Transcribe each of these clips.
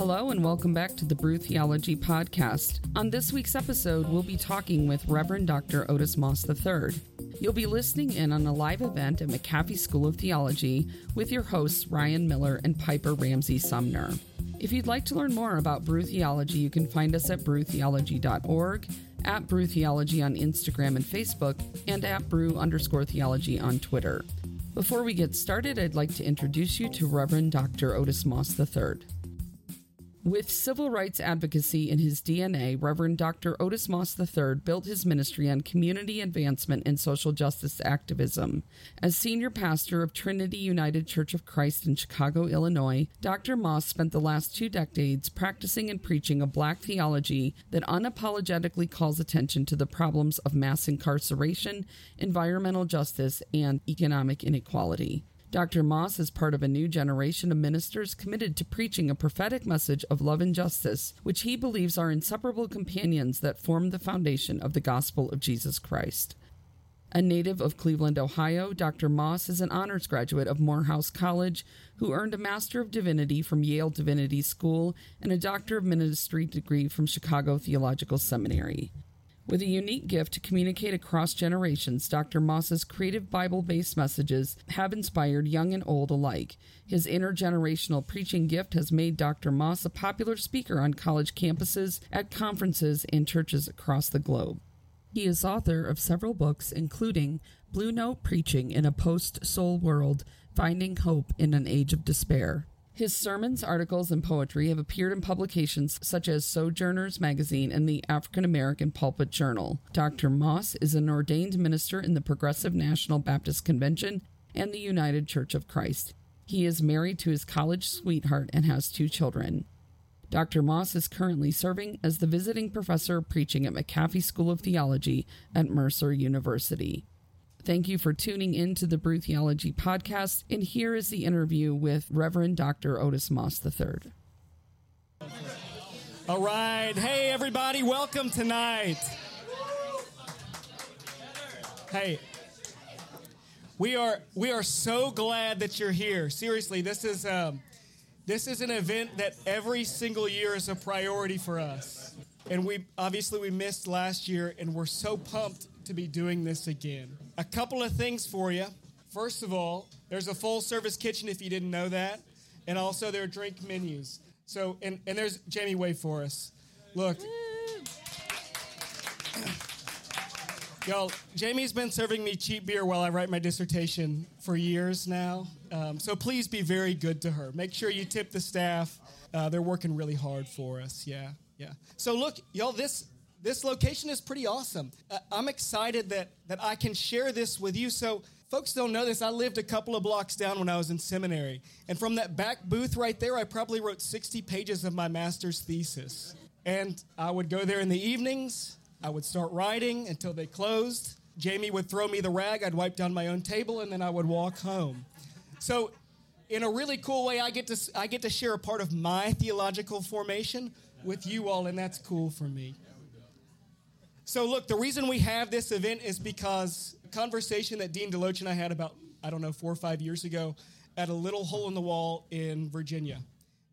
Hello, and welcome back to the Brew Theology Podcast. On this week's episode, we'll be talking with Reverend Dr. Otis Moss III. You'll be listening in on a live event at McAfee School of Theology with your hosts Ryan Miller and Piper Ramsey Sumner. If you'd like to learn more about Brew Theology, you can find us at brewtheology.org, at Brew Theology on Instagram and Facebook, and at Brew underscore theology on Twitter. Before we get started, I'd like to introduce you to Reverend Dr. Otis Moss III. With civil rights advocacy in his DNA, Reverend Dr. Otis Moss III built his ministry on community advancement and social justice activism. As senior pastor of Trinity United Church of Christ in Chicago, Illinois, Dr. Moss spent the last two decades practicing and preaching a black theology that unapologetically calls attention to the problems of mass incarceration, environmental justice, and economic inequality. Dr. Moss is part of a new generation of ministers committed to preaching a prophetic message of love and justice, which he believes are inseparable companions that form the foundation of the gospel of Jesus Christ. A native of Cleveland, Ohio, Dr. Moss is an honors graduate of Morehouse College who earned a Master of Divinity from Yale Divinity School and a Doctor of Ministry degree from Chicago Theological Seminary. With a unique gift to communicate across generations, Dr. Moss's creative Bible based messages have inspired young and old alike. His intergenerational preaching gift has made Dr. Moss a popular speaker on college campuses, at conferences, and churches across the globe. He is author of several books, including Blue Note Preaching in a Post Soul World Finding Hope in an Age of Despair. His sermons, articles, and poetry have appeared in publications such as Sojourners Magazine and the African American Pulpit Journal. Dr. Moss is an ordained minister in the Progressive National Baptist Convention and the United Church of Christ. He is married to his college sweetheart and has two children. Dr. Moss is currently serving as the visiting professor preaching at McAfee School of Theology at Mercer University. Thank you for tuning in to the Brew Theology podcast, and here is the interview with Reverend Dr. Otis Moss III. All right. Hey, everybody, welcome tonight. Hey, we are we are so glad that you're here. Seriously, this is um, this is an event that every single year is a priority for us, and we obviously we missed last year, and we're so pumped to be doing this again. A couple of things for you. First of all, there's a full service kitchen if you didn't know that, and also there are drink menus. So, and, and there's Jamie, wait for us. Look. Y'all, Jamie's been serving me cheap beer while I write my dissertation for years now. Um, so please be very good to her. Make sure you tip the staff. Uh, they're working really hard for us. Yeah, yeah. So look, y'all, this this location is pretty awesome. Uh, I'm excited that, that I can share this with you. So, folks don't know this. I lived a couple of blocks down when I was in seminary. And from that back booth right there, I probably wrote 60 pages of my master's thesis. And I would go there in the evenings. I would start writing until they closed. Jamie would throw me the rag. I'd wipe down my own table, and then I would walk home. So, in a really cool way, I get to I get to share a part of my theological formation with you all, and that's cool for me. So, look, the reason we have this event is because a conversation that Dean Deloach and I had about, I don't know, four or five years ago at a little hole in the wall in Virginia.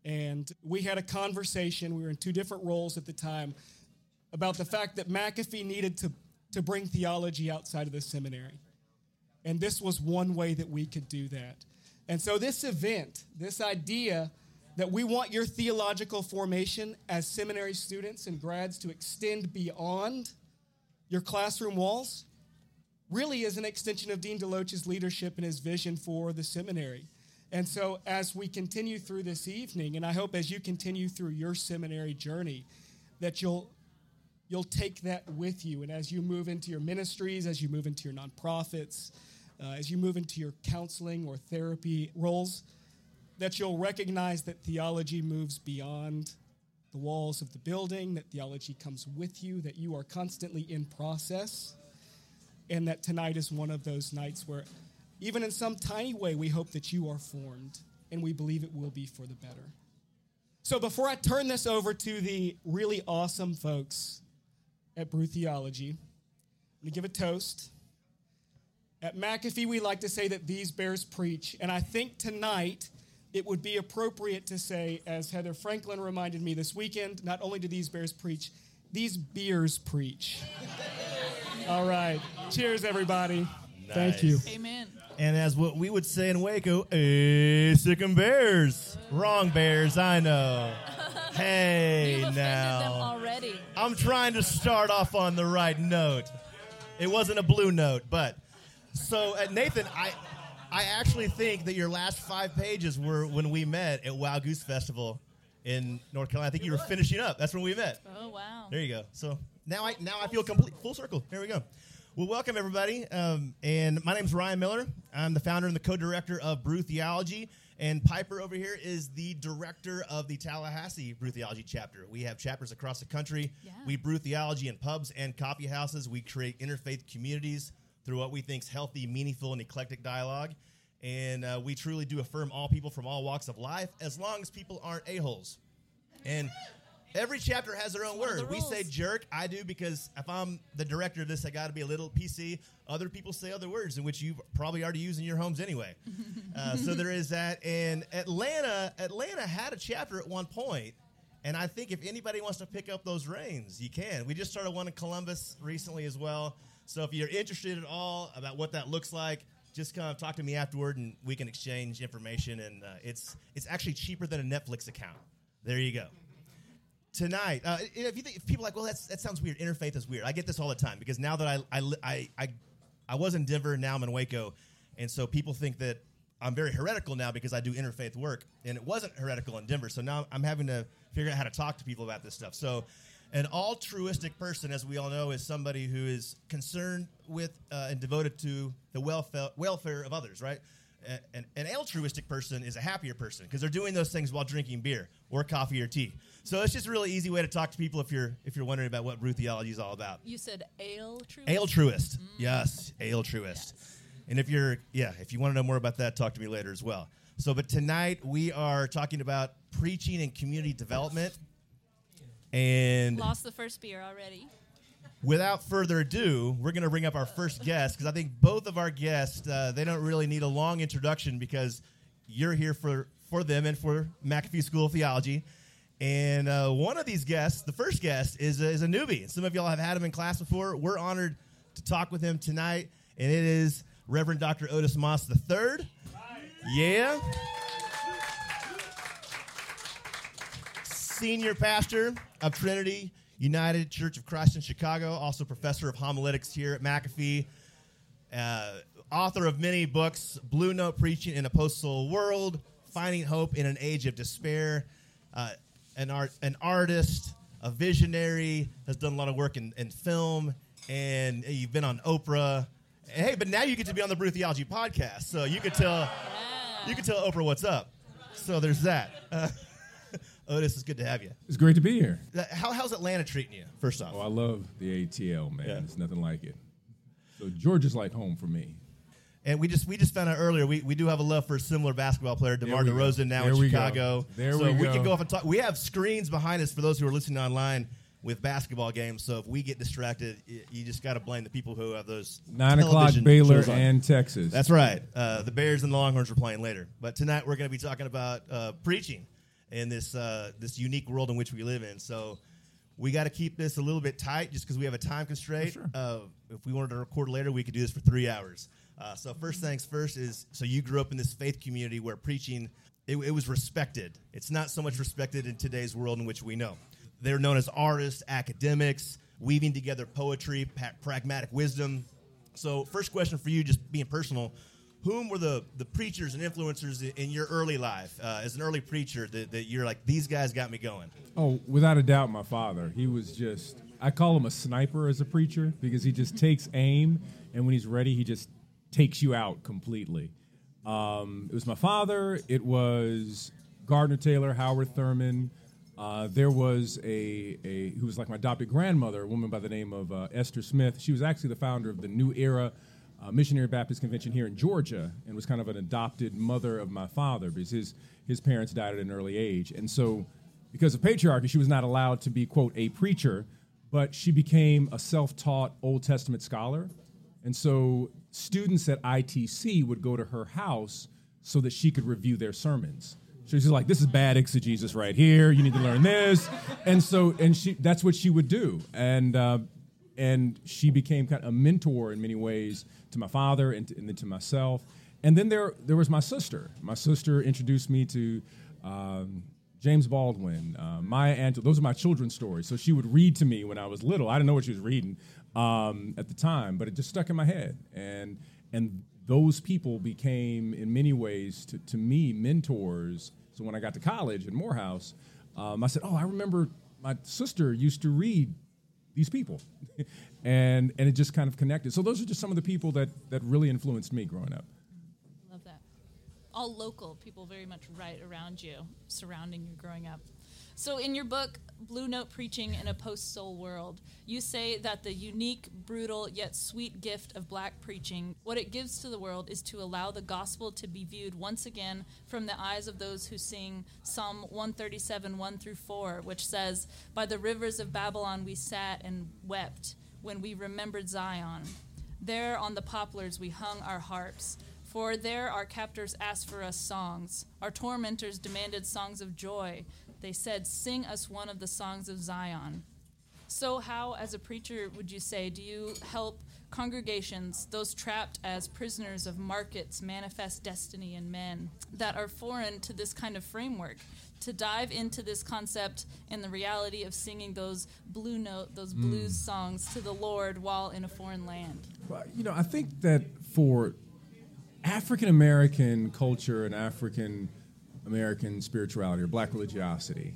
And we had a conversation, we were in two different roles at the time, about the fact that McAfee needed to, to bring theology outside of the seminary. And this was one way that we could do that. And so, this event, this idea that we want your theological formation as seminary students and grads to extend beyond your classroom walls really is an extension of Dean Deloach's leadership and his vision for the seminary. And so, as we continue through this evening, and I hope as you continue through your seminary journey, that you'll you'll take that with you. And as you move into your ministries, as you move into your nonprofits, uh, as you move into your counseling or therapy roles, that you'll recognize that theology moves beyond the walls of the building, that theology comes with you, that you are constantly in process, and that tonight is one of those nights where, even in some tiny way, we hope that you are formed, and we believe it will be for the better. So, before I turn this over to the really awesome folks at Brew Theology, I'm going to give a toast. At McAfee, we like to say that these bears preach, and I think tonight it would be appropriate to say, as Heather Franklin reminded me this weekend, not only do these bears preach, these beers preach. All right. Cheers, everybody. Thank you. Amen. And as what we would say in Waco, hey, sick 'em bears. Wrong bears, I know. Hey, now. them already. I'm trying to start off on the right note. It wasn't a blue note, but so uh, Nathan, I I actually think that your last five pages were when we met at Wild Goose Festival in North Carolina. I think you were finishing up. That's when we met. Oh wow. There you go. So now I now I feel complete full circle. Here we go. Well, welcome everybody. Um, and my name is Ryan Miller. I'm the founder and the co-director of Brew Theology. And Piper over here is the director of the Tallahassee Brew Theology chapter. We have chapters across the country. Yeah. We brew theology in pubs and coffee houses. We create interfaith communities through what we think is healthy, meaningful, and eclectic dialogue. And uh, we truly do affirm all people from all walks of life, as long as people aren't a holes. And every chapter has their own word. the We say jerk. I do because if I'm the director of this, I got to be a little PC. Other people say other words in which you probably already use in your homes anyway. uh, so there is that. And Atlanta, Atlanta had a chapter at one point, and I think if anybody wants to pick up those reins, you can. We just started one in Columbus recently as well. So if you're interested at all about what that looks like, just come talk to me afterward, and we can exchange information. And uh, it's it's actually cheaper than a Netflix account. There you go tonight. Uh, if you think if people are like, well, that's, that sounds weird. Interfaith is weird. I get this all the time because now that I I, I I I was in Denver, now I'm in Waco, and so people think that I'm very heretical now because I do interfaith work, and it wasn't heretical in Denver. So now I'm having to figure out how to talk to people about this stuff. So. An altruistic person, as we all know, is somebody who is concerned with uh, and devoted to the welfare, welfare of others, right? An, an altruistic person is a happier person because they're doing those things while drinking beer or coffee or tea. So it's just a really easy way to talk to people if you're if you're wondering about what brew theology is all about. You said ale true. Altruist, yes, altruist. And if you're yeah, if you want to know more about that, talk to me later as well. So, but tonight we are talking about preaching and community development. And Lost the first beer already. without further ado, we're going to bring up our first guest because I think both of our guests uh, they don't really need a long introduction because you're here for for them and for McAfee School of Theology. And uh, one of these guests, the first guest, is a, is a newbie. Some of y'all have had him in class before. We're honored to talk with him tonight, and it is Reverend Dr. Otis Moss III. Yeah. Senior pastor of Trinity United Church of Christ in Chicago, also professor of homiletics here at McAfee, uh, author of many books Blue Note Preaching in a Post Soul World, Finding Hope in an Age of Despair, uh, an, art, an artist, a visionary, has done a lot of work in, in film, and you've been on Oprah. Hey, but now you get to be on the Brew Theology podcast, so you could tell you could tell Oprah what's up. So there's that. Uh, Otis, it's good to have you. It's great to be here. How, how's Atlanta treating you? First off, Oh, I love the ATL, man. Yeah. It's nothing like it. So Georgia's like home for me. And we just we just found out earlier we, we do have a love for a similar basketball player, DeMar go. DeRozan, now There in we go. Chicago. There so we we can go off and talk. We have screens behind us for those who are listening online with basketball games. So if we get distracted, you just got to blame the people who have those Nine o'clock Baylor and Texas. That's right. Uh, the Bears and the Longhorns are playing later. But tonight we're going to be talking about uh, preaching in this uh, this unique world in which we live in. So we got to keep this a little bit tight just because we have a time constraint. sure. Uh, if we wanted to record later, we could do this for three hours. Uh, so first things first is so you grew up in this faith community where preaching it, it was respected. It's not so much respected in today's world in which we know. They're known as artists, academics, weaving together poetry, pa- pragmatic wisdom. So, first question for you, just being personal, whom were the, the preachers and influencers in, your early life uh, as an early preacher that, that you're like, these guys got me going? Oh, without a doubt, my father. He was just, I call him a sniper as a preacher because he just takes aim, and when he's ready, he just takes you out completely. Um, it was my father, it was Gardner Taylor, Howard Thurman. Uh, there was a, a, who was like my adopted grandmother, a woman by the name of uh, Esther Smith. She was actually the founder of the New Era uh, Missionary Baptist Convention here in Georgia and was kind of an adopted mother of my father because his, his parents died at an early age. And so because of patriarchy, she was not allowed to be, quote, a preacher, but she became a self taught Old Testament scholar. And so students at ITC would go to her house so that she could review their sermons. She's like, "This is bad exegesis right here. You need to learn this." And so, and she that's what she would do, and uh, and she became kind of a mentor in many ways to my father and, to, and then to myself. And then there there was my sister. My sister introduced me to. Um, James Baldwin, uh, Maya Angelou. Those are my children's stories. So she would read to me when I was little. I didn't know what she was reading um, at the time, but it just stuck in my head. And and those people became, in many ways, to, to me, mentors. So when I got to college at Morehouse, um, I said, "Oh, I remember my sister used to read these people," and and it just kind of connected. So those are just some of the people that that really influenced me growing up. Love that. All local people very much right around you, surrounding you growing up. So, in your book, Blue Note Preaching in a Post Soul World, you say that the unique, brutal, yet sweet gift of black preaching, what it gives to the world is to allow the gospel to be viewed once again from the eyes of those who sing Psalm 137, 1 through 4, which says, By the rivers of Babylon we sat and wept when we remembered Zion. There on the poplars we hung our harps. For there our captors asked for us songs. Our tormentors demanded songs of joy. They said, Sing us one of the songs of Zion. So, how, as a preacher, would you say, do you help congregations, those trapped as prisoners of markets, manifest destiny in men, that are foreign to this kind of framework, to dive into this concept and the reality of singing those blue note, those hmm. blues songs to the Lord while in a foreign land? Well, you know, I think that for African American culture and African American spirituality or black religiosity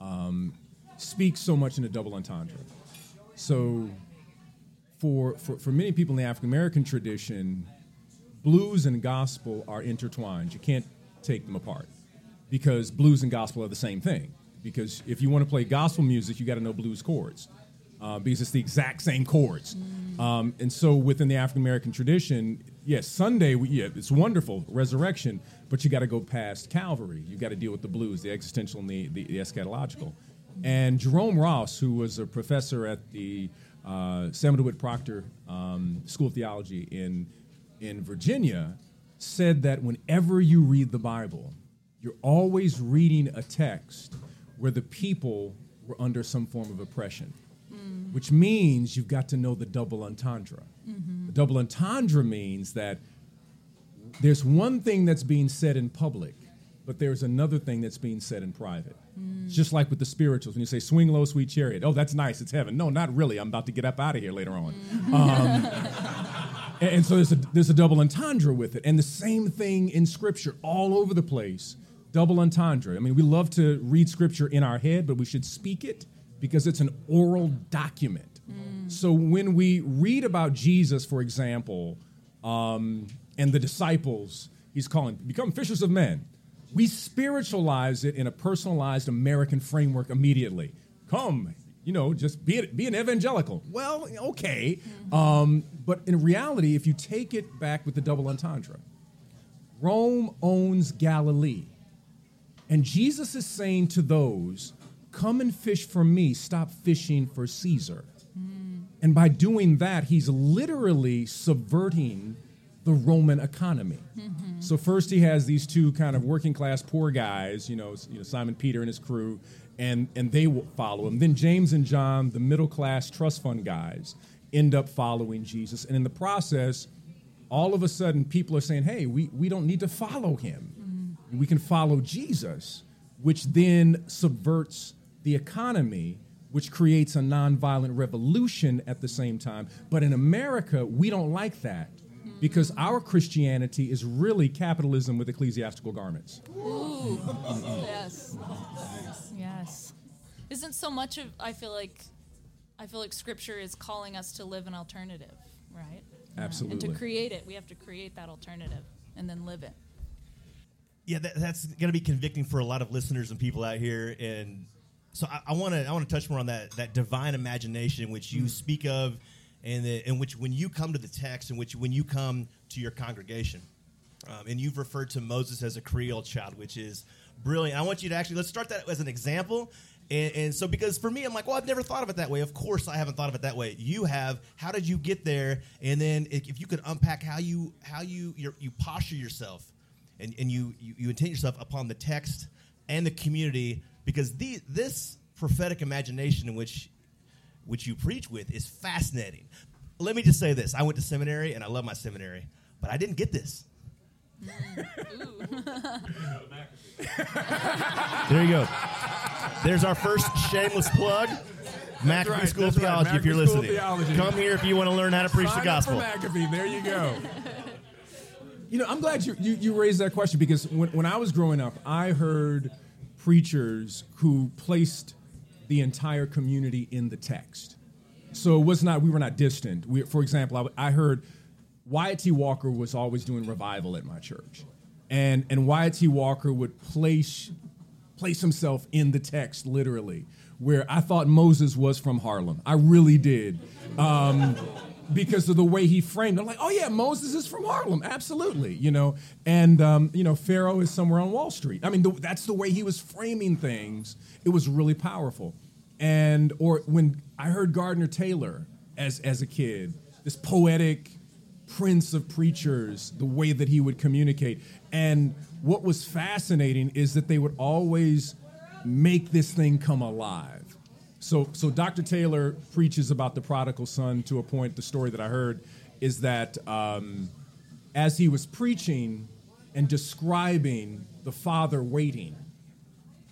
um, speaks so much in a double entendre. So, for, for, for many people in the African American tradition, blues and gospel are intertwined. You can't take them apart because blues and gospel are the same thing. Because if you want to play gospel music, you got to know blues chords uh, because it's the exact same chords. Um, and so within the African American tradition, yes, Sunday, we, yeah, it's wonderful, resurrection, but you got to go past Calvary. You got to deal with the blues, the existential and the, the, the eschatological. And Jerome Ross, who was a professor at the uh, Samuel DeWitt Proctor um, School of Theology in, in Virginia, said that whenever you read the Bible, you're always reading a text where the people were under some form of oppression which means you've got to know the double entendre. The double entendre means that there's one thing that's being said in public, but there's another thing that's being said in private. It's just like with the spirituals, when you say "swing low, sweet chariot," oh, that's nice, it's heaven. No, not really. I'm about to get up out of here later on. Um, and, and so there's a there's a double entendre with it, and the same thing in Scripture all over the place. Double entendre. I mean, we love to read Scripture in our head, but we should speak it because it's an oral document. So when we read about Jesus, for example, um, and the disciples, he's calling become fishers of men. We spiritualize it in a personalized American framework immediately. Come, you know, just be, be an evangelical. Well, okay. Um, but in reality, if you take it back with the double entendre, Rome owns Galilee. And Jesus is saying to those, Come and fish for me, stop fishing for Caesar. And by doing that, he's literally subverting the Roman economy. So first he has these two kind of working class poor guys, you know, you know Simon Peter and his crew, and and they will follow him. Then James and John, the middle class trust fund guys, end up following Jesus, and in the process, all of a sudden people are saying, "Hey, we we don't need to follow him. We can follow Jesus," which then subverts the economy which creates a nonviolent revolution at the same time. But in America, we don't like that because our Christianity is really capitalism with ecclesiastical garments. Ooh. yes. Yes. Isn't so much of I feel like I feel like scripture is calling us to live an alternative, right? Absolutely. And to create it, we have to create that alternative and then live it. Yeah, that, that's going to be convicting for a lot of listeners and people out here. And so I want to I want to touch more on that that divine imagination which you speak of, and the, in which when you come to the text, in which when you come to your congregation, um, and you've referred to Moses as a Creole child, which is brilliant. I want you to actually let's start that as an example. And, and so, because for me, I'm like, well, I've never thought of it that way. Of course, I haven't thought of it that way. You have. How did you get there? And then, if, if you could unpack how you how you your, you posture yourself and, and you, you you intent yourself upon the text and the community because the, this prophetic imagination in which which you preach with is fascinating. Let me just say this: I went to seminary and I love my seminary, but I didn't get this. there you go. There's our first shameless plug. McAfee right, School of that's right, Theology, if you're School listening. Theology. Come here if you want to learn how to preach the Sign up gospel. For McAfee. There you go. you know, I'm glad you, you, you raised that question because when, when I was growing up, I heard preachers who placed the entire community in the text. So it was not, we were not distant. We, for example, I, I heard Wyatt T. Walker was always doing revival at my church. And, and Wyatt T. Walker would place, place himself in the text literally, where I thought Moses was from Harlem. I really did. Um, because of the way he framed it. I'm like, oh yeah, Moses is from Harlem, absolutely, you know. And um, you know, Pharaoh is somewhere on Wall Street. I mean, the, that's the way he was framing things. It was really powerful. And or when I heard Gardner Taylor as as a kid, this poetic prince of preachers, the way that he would communicate. And what was fascinating is that they would always make this thing come alive. So, so Dr. Taylor preaches about the prodigal son to a point. The story that I heard is that um, as he was preaching and describing the father waiting,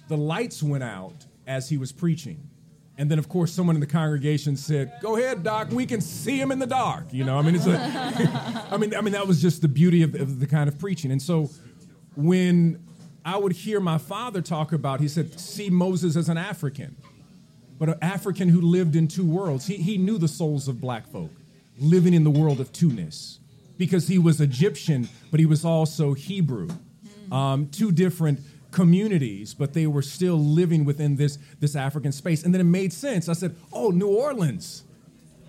the lights went out as he was preaching. And then, of course, someone in the congregation said, "Go ahead, Doc. We can see him in the dark." You know, I mean, it's a, I mean, I mean, that was just the beauty of, of the kind of preaching. And so, when I would hear my father talk about, he said, "See Moses as an African." But an African who lived in two worlds. He, he knew the souls of black folk living in the world of two-ness because he was Egyptian, but he was also Hebrew. Um, two different communities, but they were still living within this, this African space. And then it made sense. I said, oh, New Orleans,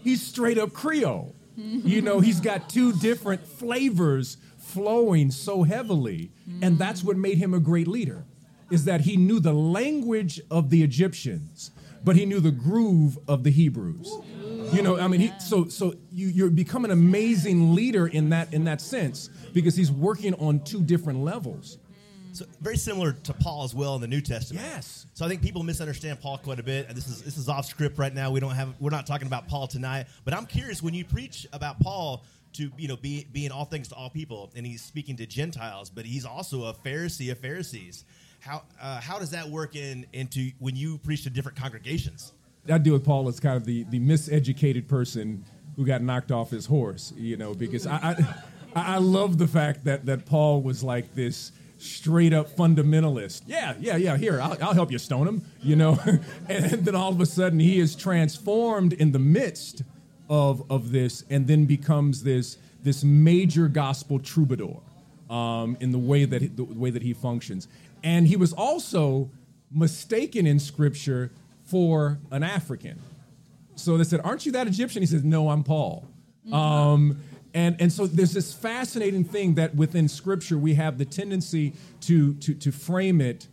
he's straight up Creole. you know, he's got two different flavors flowing so heavily. And that's what made him a great leader, is that he knew the language of the Egyptians but he knew the groove of the Hebrews. You know, I mean, he, so so you you become an amazing leader in that in that sense because he's working on two different levels. So very similar to Paul as well in the New Testament. Yes. So I think people misunderstand Paul quite a bit. This is this is off script right now. We don't have we're not talking about Paul tonight. But I'm curious when you preach about Paul to you know be being all things to all people, and he's speaking to Gentiles, but he's also a Pharisee of Pharisees. How uh, how does that work in into when you preach to different congregations? I deal with Paul as kind of the the miseducated person who got knocked off his horse. You know, because I I, I love the fact that that Paul was like this straight up fundamentalist. Yeah, yeah, yeah. Here, I'll, I'll help you stone him. You know, and then all of a sudden he is transformed in the midst of of this, and then becomes this this major gospel troubadour um, in the way that he, the way that he functions. And he was also mistaken in Scripture for an African. So they said, "Aren't you that Egyptian?" He says, "No, I'm Paul." Um, and and so there's this fascinating thing that within Scripture we have the tendency to to to frame it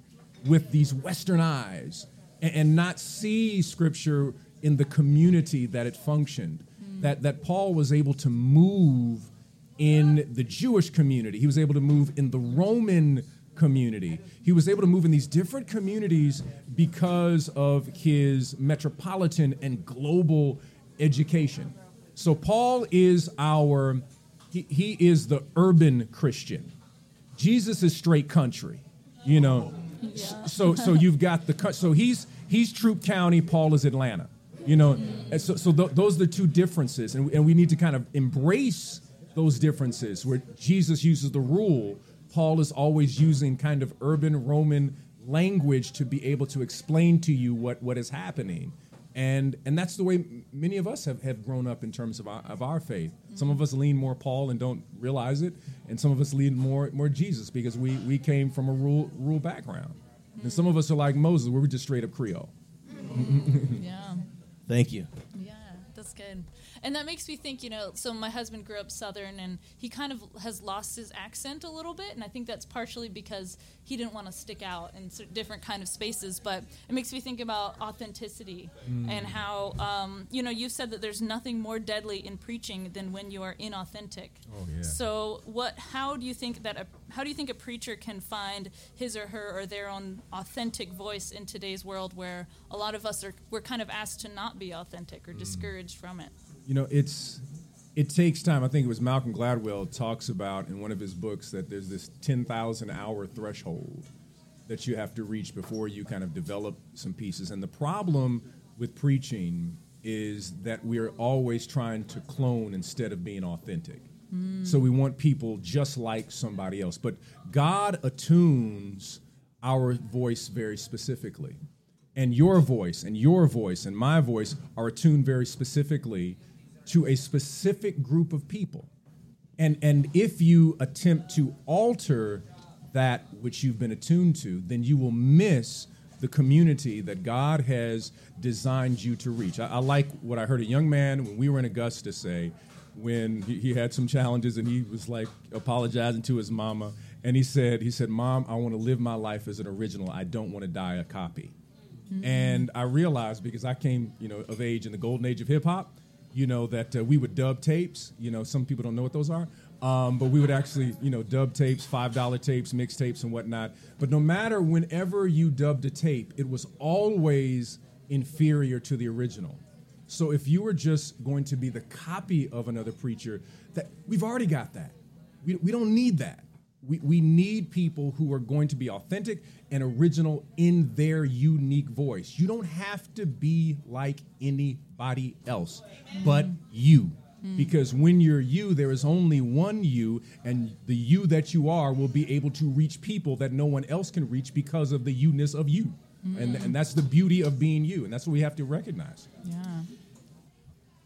with these Western eyes and, and not see Scripture in the community that it functioned. That that Paul was able to move in the Jewish community. He was able to move in the Roman community. He was able to move in these different communities because of his metropolitan and global education. So Paul is our he, he is the urban Christian. Jesus is straight country. You know. So so you've got the so he's he's Troup County, Paul is Atlanta. You know, so, so th- those are the two differences, and, and we need to kind of embrace those differences. Where Jesus uses the rule, Paul is always using kind of urban Roman language to be able to explain to you what, what is happening. And, and that's the way many of us have, have grown up in terms of our, of our faith. Some of us lean more Paul and don't realize it, and some of us lean more, more Jesus because we, we came from a rural, rural background. And some of us are like Moses, where we're just straight up Creole. Yeah. Thank you. Yeah, that's good. And that makes me think, you know, so my husband grew up Southern and he kind of has lost his accent a little bit. And I think that's partially because he didn't want to stick out in different kind of spaces. But it makes me think about authenticity mm. and how, um, you know, you said that there's nothing more deadly in preaching than when you are inauthentic. Oh, yeah. So what, how do you think that, a, how do you think a preacher can find his or her or their own authentic voice in today's world where a lot of us are, we're kind of asked to not be authentic or mm. discouraged from it? You know, it's it takes time. I think it was Malcolm Gladwell talks about in one of his books that there's this 10,000 hour threshold that you have to reach before you kind of develop some pieces. And the problem with preaching is that we're always trying to clone instead of being authentic. Mm. So we want people just like somebody else. But God attunes our voice very specifically. And your voice and your voice and my voice are attuned very specifically to a specific group of people. And, and if you attempt to alter that which you've been attuned to, then you will miss the community that God has designed you to reach. I, I like what I heard a young man when we were in Augusta say when he, he had some challenges and he was like apologizing to his mama. And he said, he said, Mom, I want to live my life as an original. I don't want to die a copy. Mm-hmm. And I realized because I came, you know, of age in the golden age of hip hop, you know, that uh, we would dub tapes. You know, some people don't know what those are. Um, but we would actually, you know, dub tapes, $5 tapes, mixtapes, and whatnot. But no matter whenever you dubbed a tape, it was always inferior to the original. So if you were just going to be the copy of another preacher, that we've already got that. We, we don't need that. We, we need people who are going to be authentic and original in their unique voice. You don't have to be like anybody else but you. Because when you're you, there is only one you, and the you that you are will be able to reach people that no one else can reach because of the you ness of you. Mm. And, and that's the beauty of being you, and that's what we have to recognize. Yeah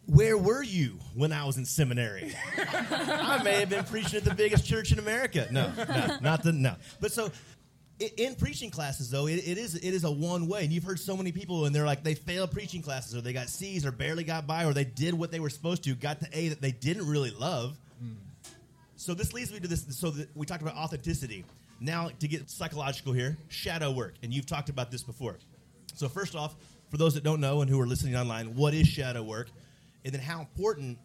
where were you when I was in seminary? I may have been preaching at the biggest church in America. No, no, not the no. But so in preaching classes though it, it is it is a one way and you've heard so many people and they're like they failed preaching classes or they got c's or barely got by or they did what they were supposed to got the a that they didn't really love mm. so this leads me to this so that we talked about authenticity now to get psychological here shadow work and you've talked about this before so first off for those that don't know and who are listening online what is shadow work and then how important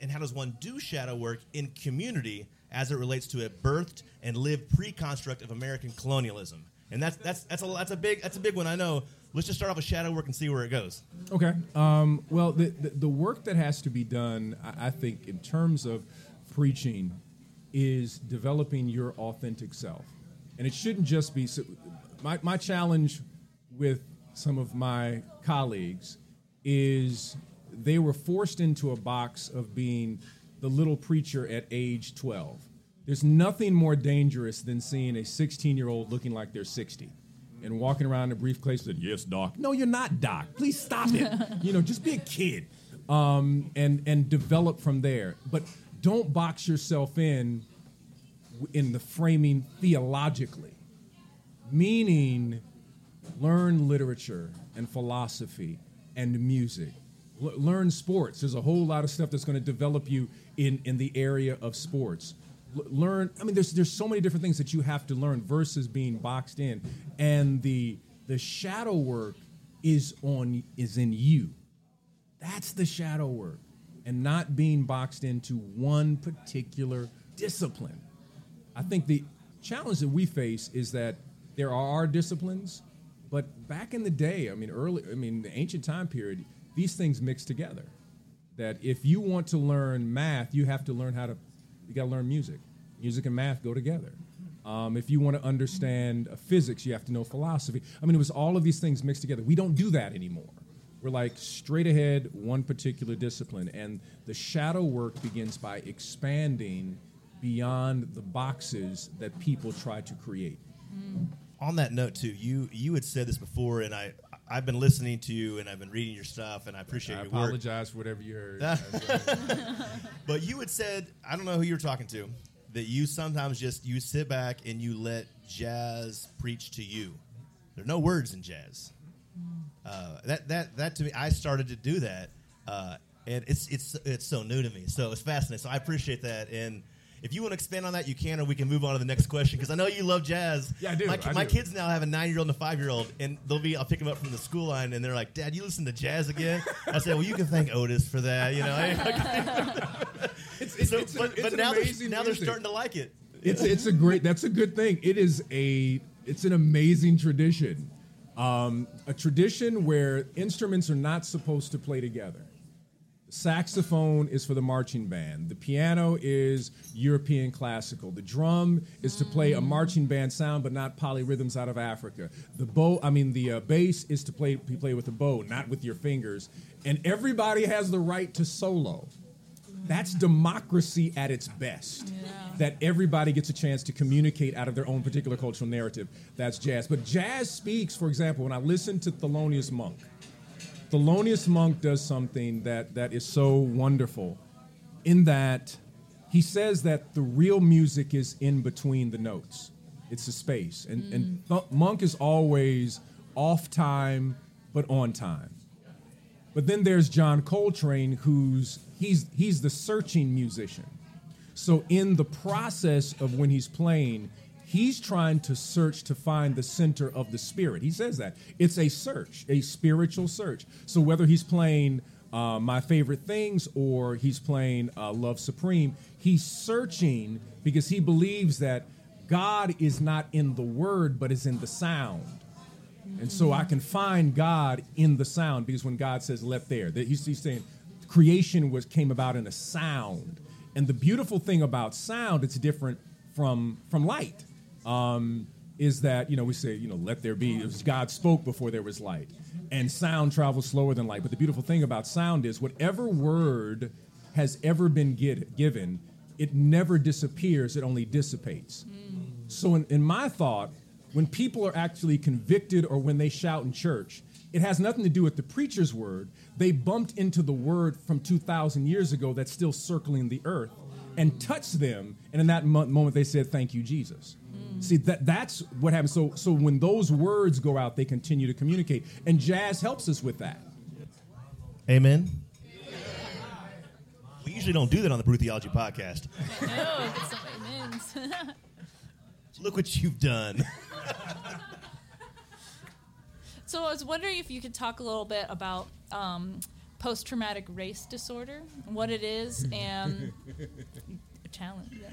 and how does one do shadow work in community as it relates to a birthed and lived pre-construct of American colonialism. And that's that's that's a that's a big that's a big one. I know. Let's just start off with shadow work and see where it goes. Okay. Um, well, the, the, the work that has to be done, I, I think, in terms of preaching, is developing your authentic self, and it shouldn't just be. So, my my challenge with some of my colleagues is they were forced into a box of being the little preacher at age 12. There's nothing more dangerous than seeing a 16 year old looking like they're 60 and walking around in a briefcase and yes, doc. No, you're not doc. Please stop it. you know, just be a kid um, and and develop from there. But don't box yourself in in the framing theologically, meaning learn literature and philosophy and music L- learn sports. There's a whole lot of stuff that's going to develop you in, in the area of sports. L- learn. I mean, there's there's so many different things that you have to learn versus being boxed in. And the the shadow work is on is in you. That's the shadow work, and not being boxed into one particular discipline. I think the challenge that we face is that there are disciplines, but back in the day, I mean, early, I mean, the ancient time period these things mix together. That if you want to learn math, you have to learn how to, you got to learn music. Music and math go together. Um, if you want to understand uh, physics, you have to know philosophy. I mean, it was all of these things mixed together. We don't do that anymore. We're like straight ahead, one particular discipline. And the shadow work begins by expanding beyond the boxes that people try to create. Mm. On that note, too, you you had said this before, and I I've been listening to you and I've been reading your stuff and I appreciate I your apologize for whatever you heard. but you had said, I don't know who you were talking to, that you sometimes just you sit back and you let jazz preach to you. There are no words in jazz. Uh, that that that to me, I started to do that, uh, and it's it's it's so new to me. So it's fascinating. So I appreciate that. And if you want to expand on that, you can, or we can move on to the next question because I know you love jazz. Yeah, I do. My, I my do. kids now have a nine-year-old and a five-year-old, and they'll be. I'll pick them up from the school line, and they're like, "Dad, you listen to jazz again?" I say, "Well, you can thank Otis for that." You know. It's, it's, so, it's but it's but an now they're, now they're starting to like it. it's it's a great that's a good thing it is a it's an amazing tradition um, a tradition where instruments are not supposed to play together saxophone is for the marching band the piano is european classical the drum is to play a marching band sound but not polyrhythms out of africa the bow i mean the uh, bass is to play to play with a bow not with your fingers and everybody has the right to solo that's democracy at its best. That everybody gets a chance to communicate out of their own particular cultural narrative. That's jazz. But jazz speaks, for example, when I listen to Thelonious Monk, Thelonious Monk does something that, that is so wonderful in that he says that the real music is in between the notes. It's a space. And, and mm. Th- Monk is always off time, but on time. But then there's John Coltrane, who's he's he's the searching musician. So in the process of when he's playing, he's trying to search to find the center of the spirit. He says that it's a search, a spiritual search. So whether he's playing uh, my favorite things or he's playing uh, Love Supreme, he's searching because he believes that God is not in the word, but is in the sound. And so I can find God in the sound because when God says "let there," that he's, he's saying creation was came about in a sound. And the beautiful thing about sound, it's different from from light. Um, is that you know we say you know let there be? It was God spoke before there was light, and sound travels slower than light. But the beautiful thing about sound is whatever word has ever been get, given, it never disappears. It only dissipates. So in, in my thought, when people are actually convicted or when they shout in church, it has nothing to do with the preacher's word. They bumped into the word from 2,000 years ago that's still circling the earth and touched them. And in that mo- moment, they said, Thank you, Jesus. See, that, that's what happens. So, so when those words go out, they continue to communicate. And jazz helps us with that. Amen. We usually don't do that on the Brew Theology podcast. No, get some amens. Look what you've done. so I was wondering if you could talk a little bit about um, post-traumatic race disorder, what it is, and a challenge. Yeah.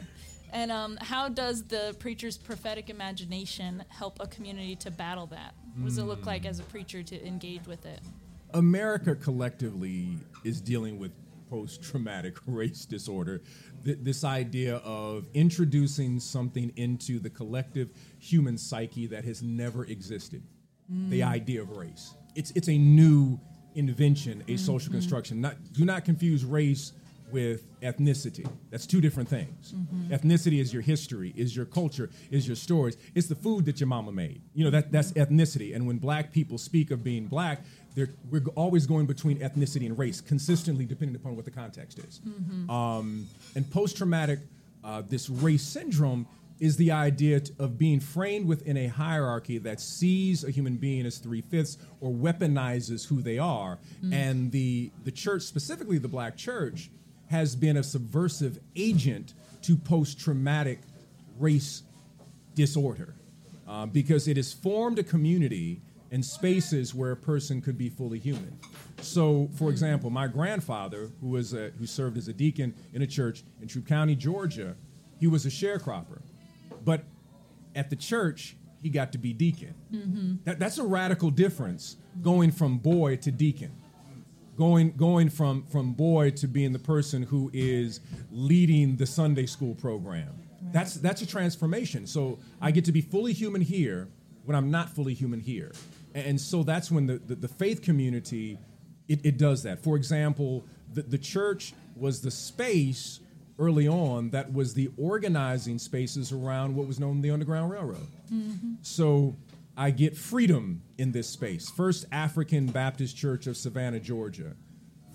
And um, how does the preacher's prophetic imagination help a community to battle that? What does it look like as a preacher to engage with it? America collectively is dealing with post traumatic race disorder. Th- this idea of introducing something into the collective human psyche that has never existed the idea of race. It's, it's a new invention, a social construction. Not, do not confuse race with ethnicity. That's two different things. Ethnicity is your history, is your culture, is your stories. It's the food that your mama made. You know that that's ethnicity. And when black people speak of being black, they're, we're always going between ethnicity and race, consistently depending upon what the context is. Um, and post-traumatic, uh, this race syndrome is the idea t- of being framed within a hierarchy that sees a human being as three fifths or weaponizes who they are. And the the church, specifically the black church, has been a subversive agent to post-traumatic race disorder uh, because it has formed a community and spaces where a person could be fully human. So, for example, my grandfather, who was a, who served as a deacon in a church in Troup County, Georgia, he was a sharecropper, but at the church he got to be deacon. That, that's a radical difference going from boy to deacon going going from from boy to being the person who is leading the Sunday school program. That's that's a transformation. So I get to be fully human here when I'm not fully human here, and so that's when the the, the faith community it, it does that. For example, the, the church was the space early on that was the organizing spaces around what was known the Underground Railroad. Mm-hmm. So I get freedom in this space. First African Baptist Church of Savannah, Georgia.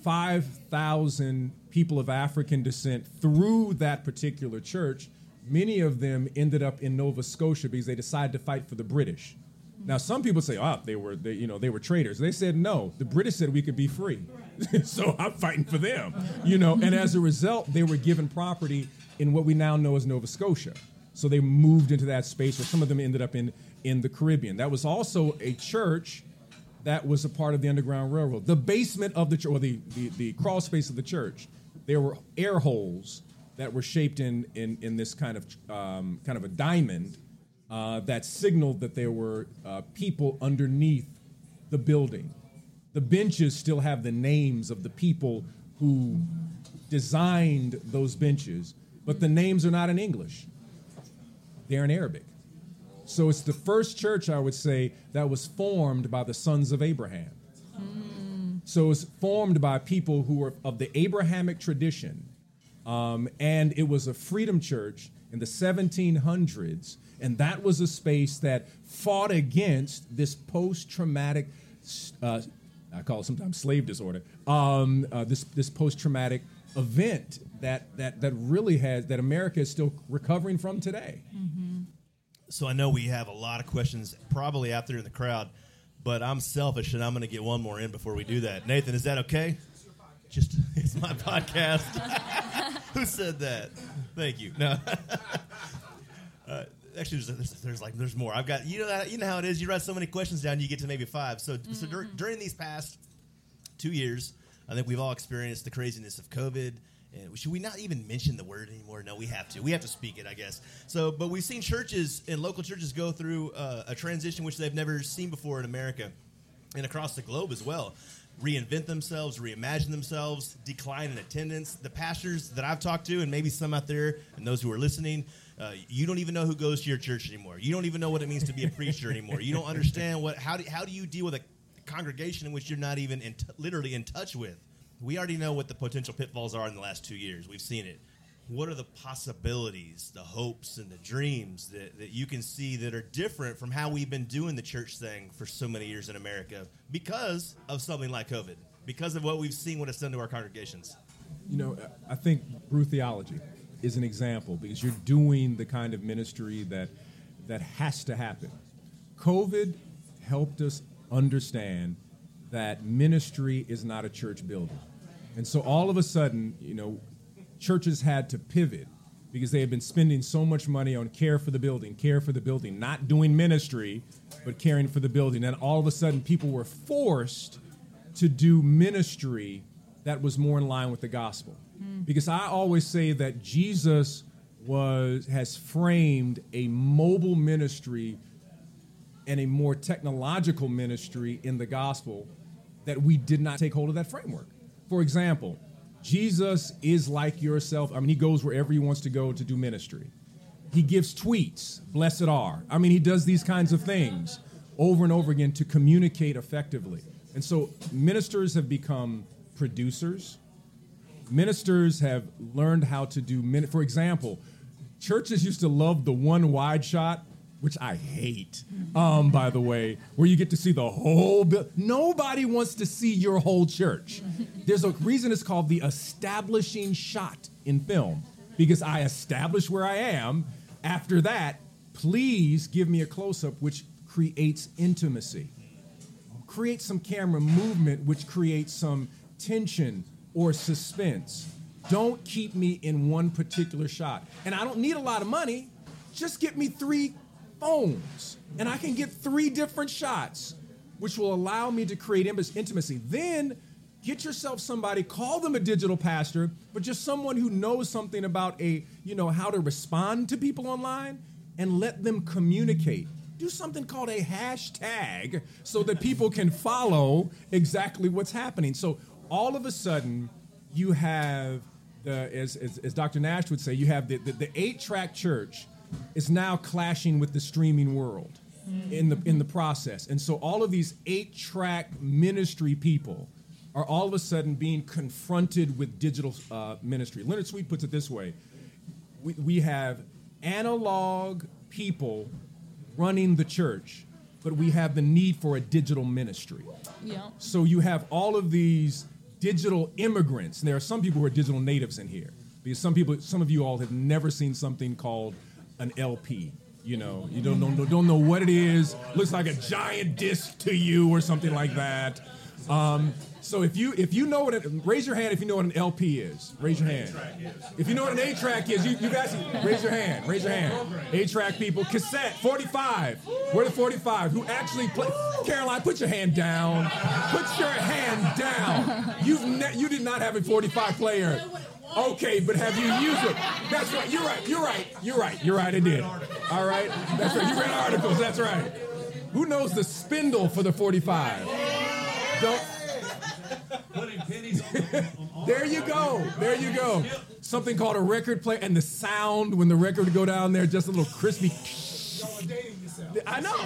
5,000 people of African descent through that particular church. Many of them ended up in Nova Scotia because they decided to fight for the British. Now, some people say, "Oh, they were, they, you know, they were traitors." They said, "No, the British said we could be free, so I'm fighting for them." You know, and as a result, they were given property in what we now know as Nova Scotia. So they moved into that space, or some of them ended up in in the Caribbean. That was also a church that was a part of the Underground Railroad. The basement of the church, or the, the, the crawl space of the church, there were air holes that were shaped in, in, in this kind of, um, kind of a diamond uh, that signaled that there were uh, people underneath the building. The benches still have the names of the people who designed those benches, but the names are not in English, they're in Arabic. So it's the first church, I would say, that was formed by the sons of Abraham. Mm. So it's formed by people who were of the Abrahamic tradition. Um, and it was a freedom church in the 1700s. And that was a space that fought against this post traumatic, uh, I call it sometimes slave disorder, um, uh, this, this post traumatic event that, that, that really has, that America is still recovering from today. Mm-hmm. So I know we have a lot of questions probably out there in the crowd, but I'm selfish and I'm going to get one more in before we do that. Nathan, is that okay? Just it's my podcast. Who said that? Thank you. No. uh, actually, there's, there's, like there's more. I've got you know you know how it is. You write so many questions down, you get to maybe five. So mm-hmm. so dur- during these past two years, I think we've all experienced the craziness of COVID and should we not even mention the word anymore? No, we have to. We have to speak it, I guess. So, but we've seen churches and local churches go through uh, a transition which they've never seen before in America and across the globe as well. Reinvent themselves, reimagine themselves, decline in attendance. The pastors that I've talked to, and maybe some out there, and those who are listening, uh, you don't even know who goes to your church anymore. You don't even know what it means to be a preacher anymore. You don't understand what. How do, how do you deal with a congregation in which you're not even in t- literally in touch with? We already know what the potential pitfalls are in the last two years. We've seen it. What are the possibilities, the hopes, and the dreams that, that you can see that are different from how we've been doing the church thing for so many years in America because of something like COVID, because of what we've seen, what it's done to our congregations? You know, I think Brew Theology is an example because you're doing the kind of ministry that that has to happen. COVID helped us understand that ministry is not a church building. And so all of a sudden, you know, churches had to pivot because they had been spending so much money on care for the building, care for the building, not doing ministry, but caring for the building. And all of a sudden, people were forced to do ministry that was more in line with the gospel. Mm. Because I always say that Jesus was has framed a mobile ministry and a more technological ministry in the gospel that we did not take hold of that framework. For example, Jesus is like yourself. I mean, he goes wherever he wants to go to do ministry. He gives tweets, blessed are. I mean, he does these kinds of things over and over again to communicate effectively. And so ministers have become producers. Ministers have learned how to do, for example, churches used to love the one wide shot which I hate, um, by the way, where you get to see the whole. Nobody wants to see your whole church. There's a reason it's called the establishing shot in film, because I establish where I am. After that, please give me a close up, which creates intimacy. Create some camera movement, which creates some tension or suspense. Don't keep me in one particular shot. And I don't need a lot of money. Just get me three phones and I can get three different shots, which will allow me to create intimacy. Then get yourself somebody, call them a digital pastor, but just someone who knows something about a, you know, how to respond to people online and let them communicate. Do something called a hashtag so that people can follow exactly what's happening. So all of a sudden, you have the, as, as, as Dr. Nash would say, you have the, the, the eight track church is now clashing with the streaming world in the in the process. And so all of these eight track ministry people are all of a sudden being confronted with digital uh, ministry. Leonard Sweet puts it this way: we, we have analog people running the church, but we have the need for a digital ministry. Yeah. So you have all of these digital immigrants. And there are some people who are digital natives in here because some people, some of you all have never seen something called an LP. You know, you don't know don't know what it is. Looks like a giant disc to you or something like that. Um, so if you if you know what it, raise your hand if you know what an LP is. Raise your hand. If you know what an eight track is, you, you guys raise your hand. Raise your hand. eight track people. Cassette 45. Where the 45? Who actually play? Caroline, put your hand down. Put your hand down. You've ne- you did not have a 45 player. Okay, but have you used it? That's right. You're right. You're right. You're right. You're right. I did. All right. That's right. You read articles. That's right. Who knows the spindle for the 45? Don't. there you go. There you go. Something called a record player, and the sound when the record would go down there, just a little crispy. I know.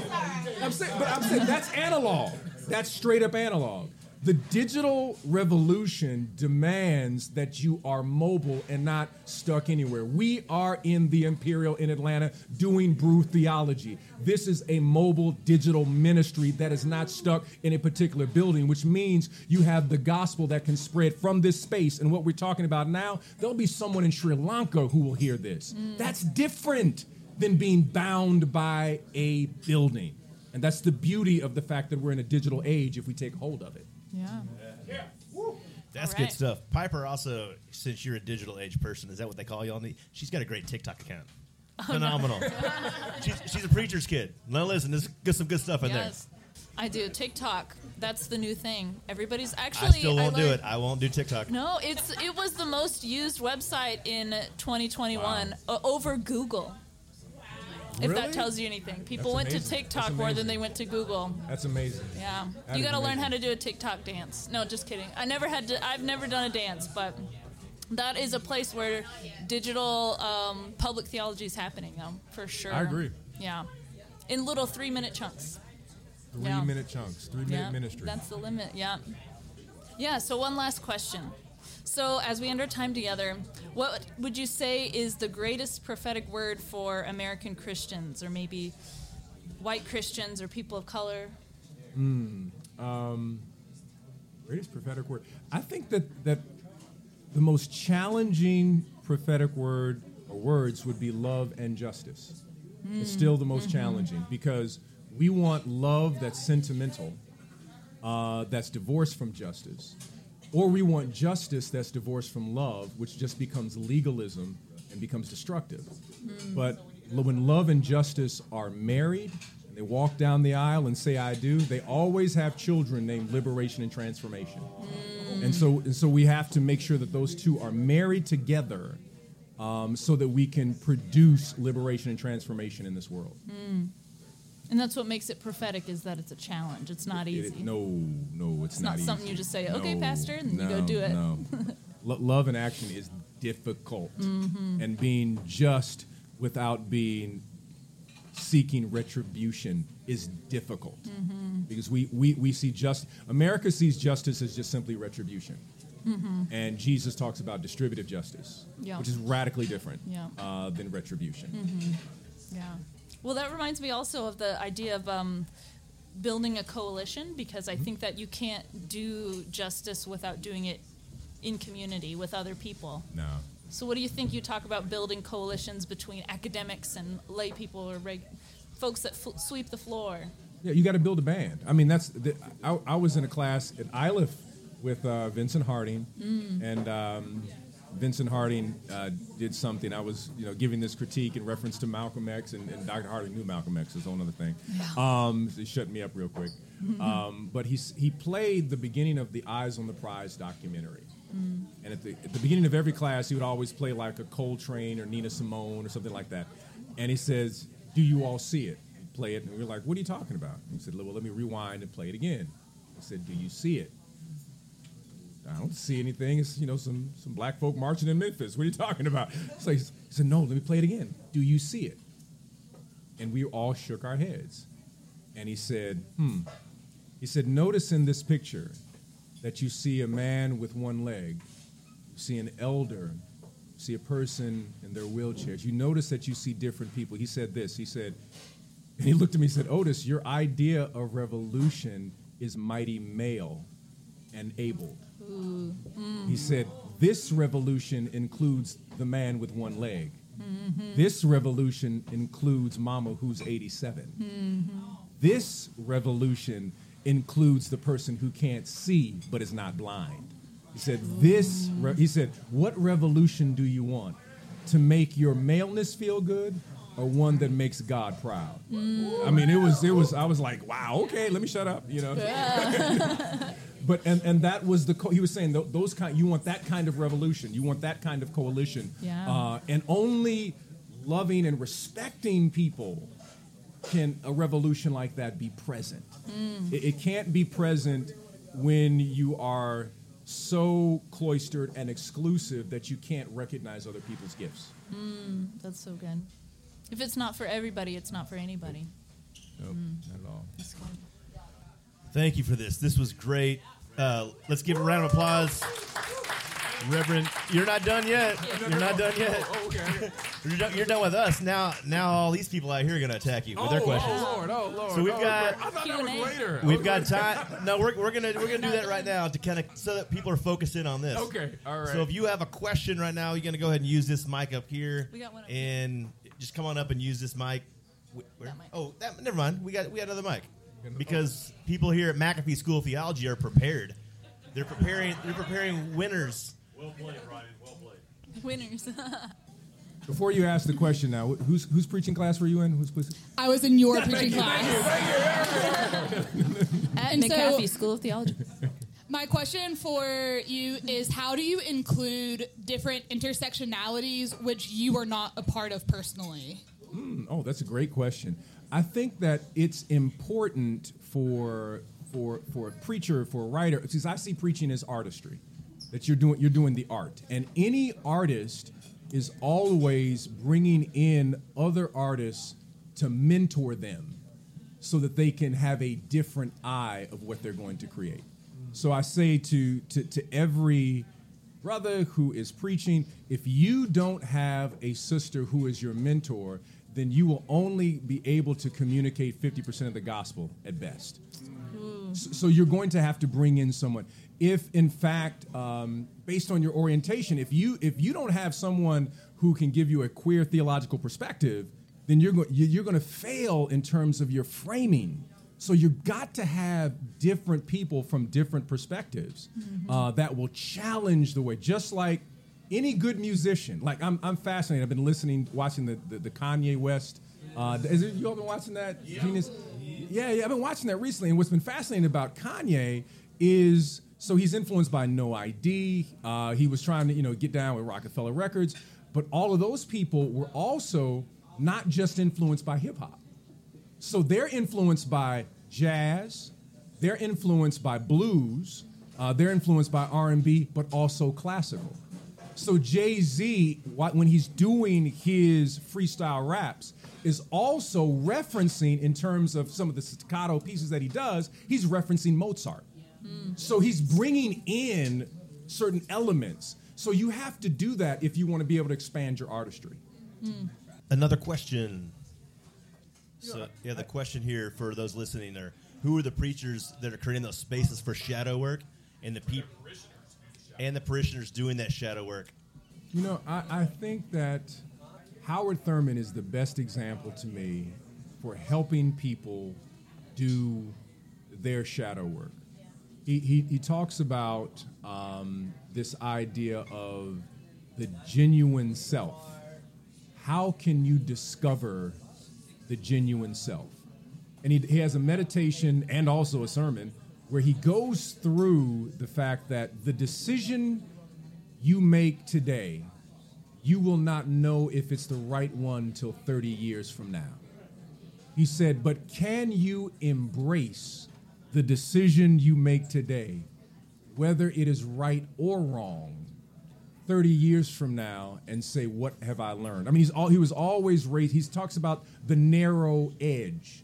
I'm saying, but I'm saying that's analog. That's straight up analog. The digital revolution demands that you are mobile and not stuck anywhere. We are in the Imperial in Atlanta doing brew theology. This is a mobile digital ministry that is not stuck in a particular building, which means you have the gospel that can spread from this space. And what we're talking about now, there'll be someone in Sri Lanka who will hear this. Mm. That's different than being bound by a building. And that's the beauty of the fact that we're in a digital age if we take hold of it. Yeah. That's All good right. stuff. Piper also, since you're a digital age person, is that what they call you on the? She's got a great TikTok account. Oh, Phenomenal. she's, she's a preacher's kid. Now listen, there's good, some good stuff in there. Yes. I do. TikTok. That's the new thing. Everybody's there. actually. I still won't do learned- it. I won't do TikTok. No, it's it was the most used website in 2021 uh, over Google. If Really? that tells you anything, people That's went to. TikTok more than they went to Google. That's amazing. Yeah, That you got to learn how to do a TikTok dance. No, just kidding. I never had to. I've never done a dance, but that is a place where digital um, public theology is happening, though, for sure. I agree. Yeah, in little three-minute chunks. Three Yeah. minute chunks, three minute Yeah, ministry. That's the limit. Yeah. Yeah. So one last question. So as we end our time together, what would you say is the greatest prophetic word for American Christians, or maybe white Christians, or people of color? Hmm, um, greatest prophetic word. I think that that the most challenging prophetic word or words would be love and justice. Hmm, it's still the most hmm, challenging because we want love that's sentimental, uh, that's divorced from justice, or we want justice that's divorced from love, which just becomes legalism and becomes destructive. Hmm. But when love and justice are married, and they walk down the aisle and say "I do," they always have children named liberation and transformation. Hmm. And so, and so we have to make sure that those two are married together, um, so that we can produce liberation and transformation in this world. Hmm. And that's what makes it prophetic is that it's a challenge. It's not It- easy. no, no, it's, It's not something easy. you just say, "Okay, No, Pastor," and you go do it. No. Lo- love and action is difficult, Mm-hmm. and being just without being seeking retribution is difficult Mm-hmm. because we, we, we see just America sees justice as just simply retribution. And Jesus talks about distributive justice, Mm-hmm. Yeah. which is radically different Yeah. uh, than retribution. Yeah. Well, that reminds me also of the idea of um, building a coalition because I think that you can't do justice without doing it in community with other people. No. So, what do you think? You talk about building coalitions between academics and lay people or reg- folks that f- sweep the floor. Yeah, you got to build a band. I mean, that's the, I, I was in a class at Iliff with uh, Vincent Harding, and um, Vincent Harding uh, did something. I was, you know, giving this critique in reference to Malcolm X, and, and Dr. Harding knew Malcolm X is a whole other thing. Um, so he shut me up real quick. Um, but he he played the beginning of the Eyes on the Prize documentary. And at the, at the beginning of every class, he would always play like a Coltrane or Nina Simone or something like that. And he says, "Do you all see it?" He'd play it, and we are like, "What are you talking about?" He said, "Well, let me rewind and play it again." I said, "Do you see it?" I don't see anything. It's you know some some black folk marching in Memphis. What are you talking about? So he said, "No, let me play it again. Do you see it?" And we all shook our heads. And he said, "Hmm." He said, "Notice in this picture that you see a man with one leg, you see an elder, you see a person in their wheelchairs. You notice that you see different people." He said this. He said, and he looked at me and said, "Otis, your idea of revolution is mighty male and abled." He said, This revolution includes the man with one leg. This revolution includes Mama who's 87. This revolution includes the person who can't see but is not blind. He said, "This." Re-, he said, "What revolution do you want? To make your maleness feel good, or one that makes God proud?" I mean, it was. It was. I was like, "Wow, okay, let me shut up," you know. but and and that was the co- he was saying th- those kind. You want that kind of revolution. You want that kind of coalition. Yeah. Uh, and only loving and respecting people can a revolution like that be present. Mm. It, it can't be present when you are so cloistered and exclusive that you can't recognize other people's gifts. Mm, that's so good. If it's not for everybody, it's not for anybody. Nope, mm. not at all. That's good. Thank you for this. This was great. Uh, let's give a round of applause. Reverend, you're not done yet. You're not done yet. Oh, okay. You're done, you're done with us. Now now all these people out here are going to attack you with their questions. Oh Lord, oh Lord. So we've oh, got- I thought that was later. We've Okay. got time. No, we're, we're gonna we're gonna do that right now to kind of so that people are focused in on this. Okay, all right. So if you have a question right now, you're gonna go ahead and use this mic up here. We got one up here. and just come on up and use this mic. Wh- where- That mic. Oh, that, never mind. We got we got another mic because people here at McAfee School of Theology are prepared. They're preparing. They're preparing winners. Well played, Ryan. Well played. Winners. Before you ask the question now, who's who's preaching class were you in? Who's who's- I was in your preaching class. At And so- McAfee School of Theology. My question for you is how do you include different intersectionalities which you are not a part of personally? Hmm, oh, that's a great question. I think that it's important for for for a preacher, for a writer, because I see preaching as artistry. That you're doing you're doing the art, and any artist is always bringing in other artists to mentor them, so that they can have a different eye of what they're going to create. So I say to to, to every brother who is preaching, if you don't have a sister who is your mentor, then you will only be able to communicate 50% of the gospel at best. So, so you're going to have to bring in someone. If, in fact, um, based on your orientation, if you if you don't have someone who can give you a queer theological perspective, then you're going you're going to fail in terms of your framing. So you've got to have different people from different perspectives uh, that will challenge the way, just like any good musician. Like I'm, I'm fascinated. I've been listening, watching the the, the Kanye West. Uh, is it, you all been watching that? Genius? Yeah, yeah. I've been watching that recently, and what's been fascinating about Kanye is so he's influenced by No ID. Uh, he was trying to you know get down with Roc-A-Fella Records, but all of those people were also not just influenced by hip hop. So they're influenced by jazz, they're influenced by blues, uh, they're influenced by R&B, but also classical. So Jay Z, when he's doing his freestyle raps, is also referencing in terms of some of the staccato pieces that he does. He's referencing Mozart. Hmm. So he's bringing in certain elements. So you have to do that if you want to be able to expand your artistry. Hmm. Another question. So yeah, the question here for those listening are: Who are the preachers that are creating those spaces for shadow work, and the people and the parishioners doing that shadow work? You know, I, I think that Howard Thurman is the best example to me for helping people do their shadow work. He, he, he talks about um, this idea of the genuine self. How can you discover the genuine self? And he, he has a meditation and also a sermon where he goes through the fact that the decision you make today, you will not know if it's the right one till 30 years from now. He said, but can you embrace the decision you make today, whether it is right or wrong, 30 years from now, and say, what have I learned? I mean, he's all, he was always raised, he talks about the narrow edge.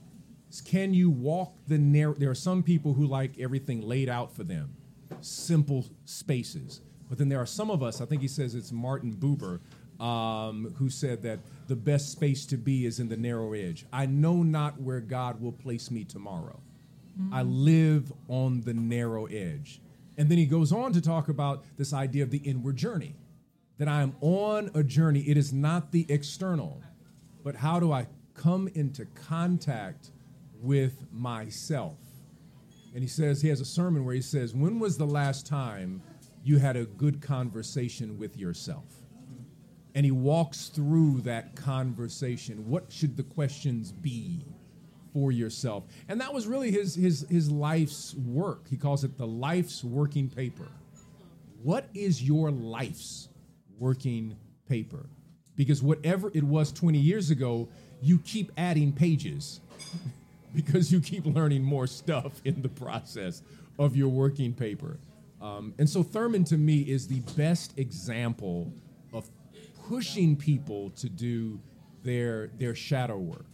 Can you walk the narrow? There are some people who like everything laid out for them, simple spaces. But then there are some of us, I think he says it's Martin Buber, um, who said that the best space to be is in the narrow edge. I know not where God will place me tomorrow. I live on the narrow edge. And then he goes on to talk about this idea of the inward journey. that I am on a journey. It is not the external, but how do I come into contact with myself? And he says, he has a sermon where he says, When was the last time you had a good conversation with yourself? And he walks through that conversation. What should the questions be for yourself? And that was really his, his, his life's work. He calls it the life's working paper. What is your life's working paper? Because whatever it was 20 years ago, you keep adding pages because you keep learning more stuff in the process of your working paper. Um, and so Thurman to me is the best example of pushing people to do their their shadow work.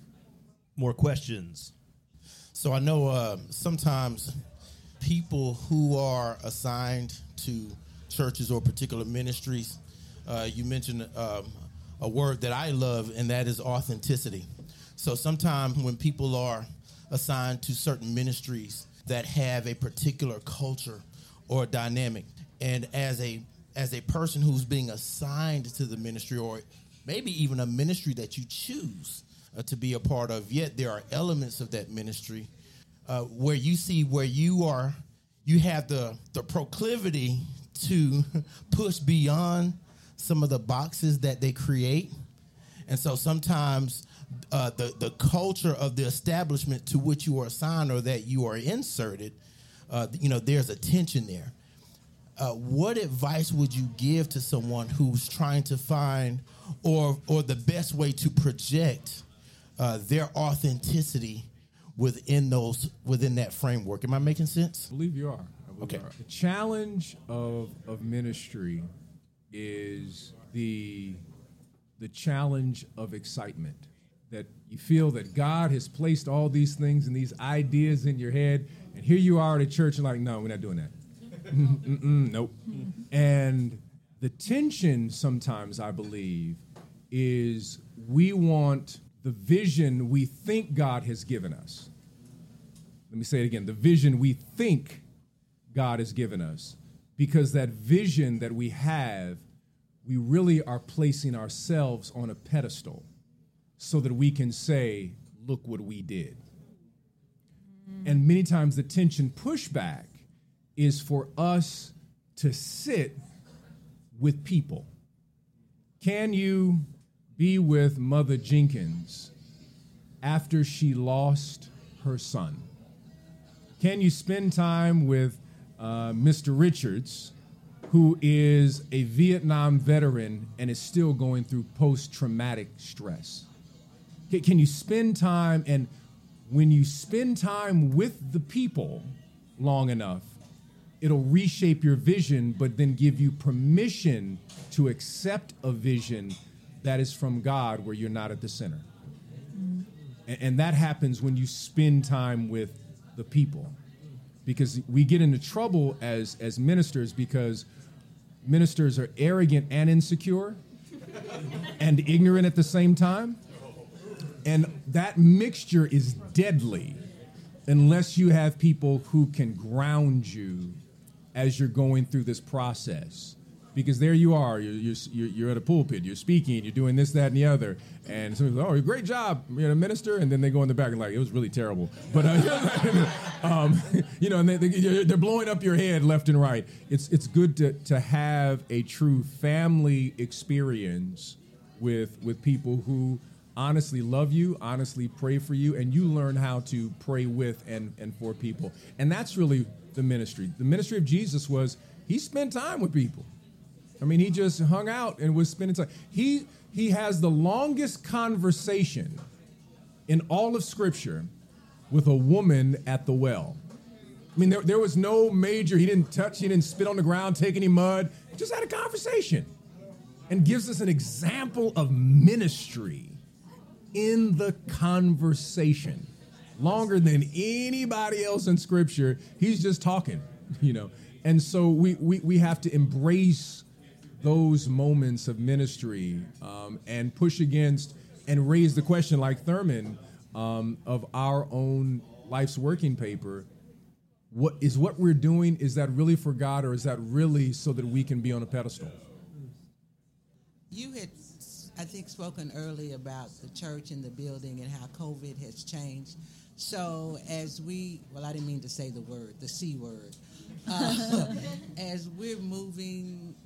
More questions. So I know uh, sometimes people who are assigned to churches or particular ministries, uh, you mentioned um, a word that I love, and that is authenticity. So sometimes when people are assigned to certain ministries that have a particular culture or dynamic, and as a as a person who's being assigned to the ministry, or maybe even a ministry that you choose uh, to be a part of, yet there are elements of that ministry uh, where you see where you are, you have the the proclivity to push beyond some of the boxes that they create, and so sometimes uh, the the culture of the establishment to which you are assigned or that you are inserted, uh, you know, there's a tension there. Uh, what advice would you give to someone who's trying to find or or the best way to project uh, their authenticity within those within that framework? Am I making sense? I believe you are. Believe Okay. you are. The challenge of of ministry is the the challenge of excitement. That you feel that God has placed all these things and these ideas in your head, and here you are at a church and like, no, we're not doing that. Nope. And the tension sometimes, I believe, is we want the vision we think God has given us. Let me say it again the vision we think God has given us. Because that vision that we have, we really are placing ourselves on a pedestal so that we can say, look what we did. And many times the tension pushback is for us to sit with people. Can you be with Mother Jenkins after she lost her son? Can you spend time with uh, Mr. Richards, who is a Vietnam veteran and is still going through post traumatic stress? Can you spend time and when you spend time with the people long enough, it'll reshape your vision, but then give you permission to accept a vision that is from God where you're not at the center. And, and that happens when you spend time with the people. Because we get into trouble as, as ministers because ministers are arrogant and insecure and ignorant at the same time. And that mixture is deadly unless you have people who can ground you as you're going through this process. Because there you are, you're, you're, you're at a pulpit, you're speaking, you're doing this, that, and the other. And someone's like, oh, great job, you're a minister. And then they go in the back and like, it was really terrible. But, uh, um, you know, and they, they, they're blowing up your head left and right. It's, it's good to, to have a true family experience with, with people who honestly love you, honestly pray for you, and you learn how to pray with and, and for people. And that's really the ministry. The ministry of Jesus was he spent time with people. I mean, he just hung out and was spending time. He he has the longest conversation in all of Scripture with a woman at the well. I mean, there, there was no major, he didn't touch, he didn't spit on the ground, take any mud. Just had a conversation and gives us an example of ministry in the conversation. Longer than anybody else in scripture, he's just talking, you know. And so we, we, we have to embrace those moments of ministry um, and push against and raise the question, like Thurman, um, of our own life's working paper. What is what we're doing? Is that really for God, or is that really so that we can be on a pedestal? You had, I think, spoken earlier about the church and the building and how COVID has changed. So as we, well, I didn't mean to say the word, the C word. Uh, as we're moving,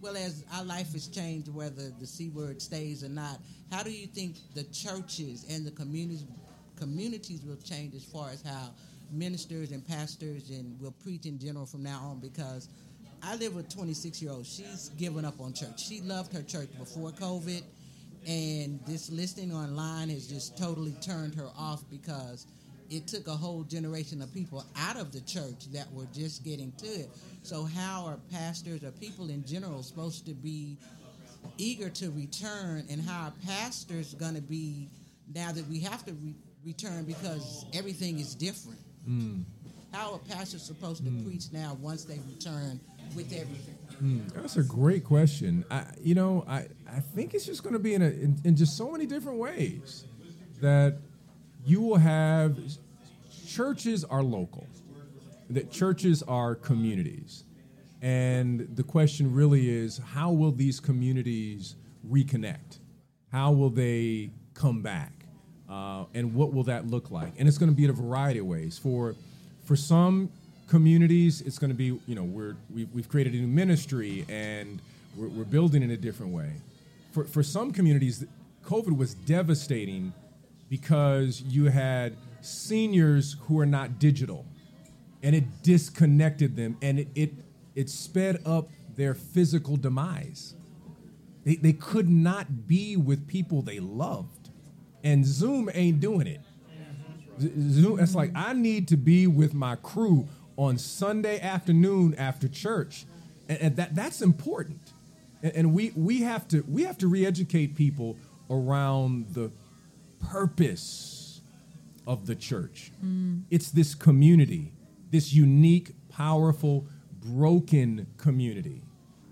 well, as our life has changed, whether the C word stays or not, how do you think the churches and the communities communities will change as far as how ministers and pastors and will preach in general from now on? Because I live with 26 year old. She's given up on church. She loved her church before COVID, and this listening online has just totally turned her off because it took a whole generation of people out of the church that were just getting to it. So, how are pastors or people in general supposed to be eager to return, and how are pastors going to be now that we have to re- return because everything is different? Mm. How are pastors supposed to mm. preach now once they return with everything? Mm, that's a great question. I, you know, I, I think it's just going to be in, a, in, in just so many different ways that you will have churches are local, that churches are communities. And the question really is how will these communities reconnect? How will they come back? Uh, and what will that look like? And it's going to be in a variety of ways. For for some communities, it's going to be you know we're we've, we've created a new ministry and we're, we're building in a different way. For for some communities, COVID was devastating because you had seniors who are not digital, and it disconnected them, and it it, it sped up their physical demise. They, they could not be with people they loved and Zoom ain't doing it. Zoom, it's like I need to be with my crew on Sunday afternoon after church, and, and that that's important. And, and, we we have to we have to re-educate people around the purpose of the church. Mm. It's this community, this unique, powerful, broken community,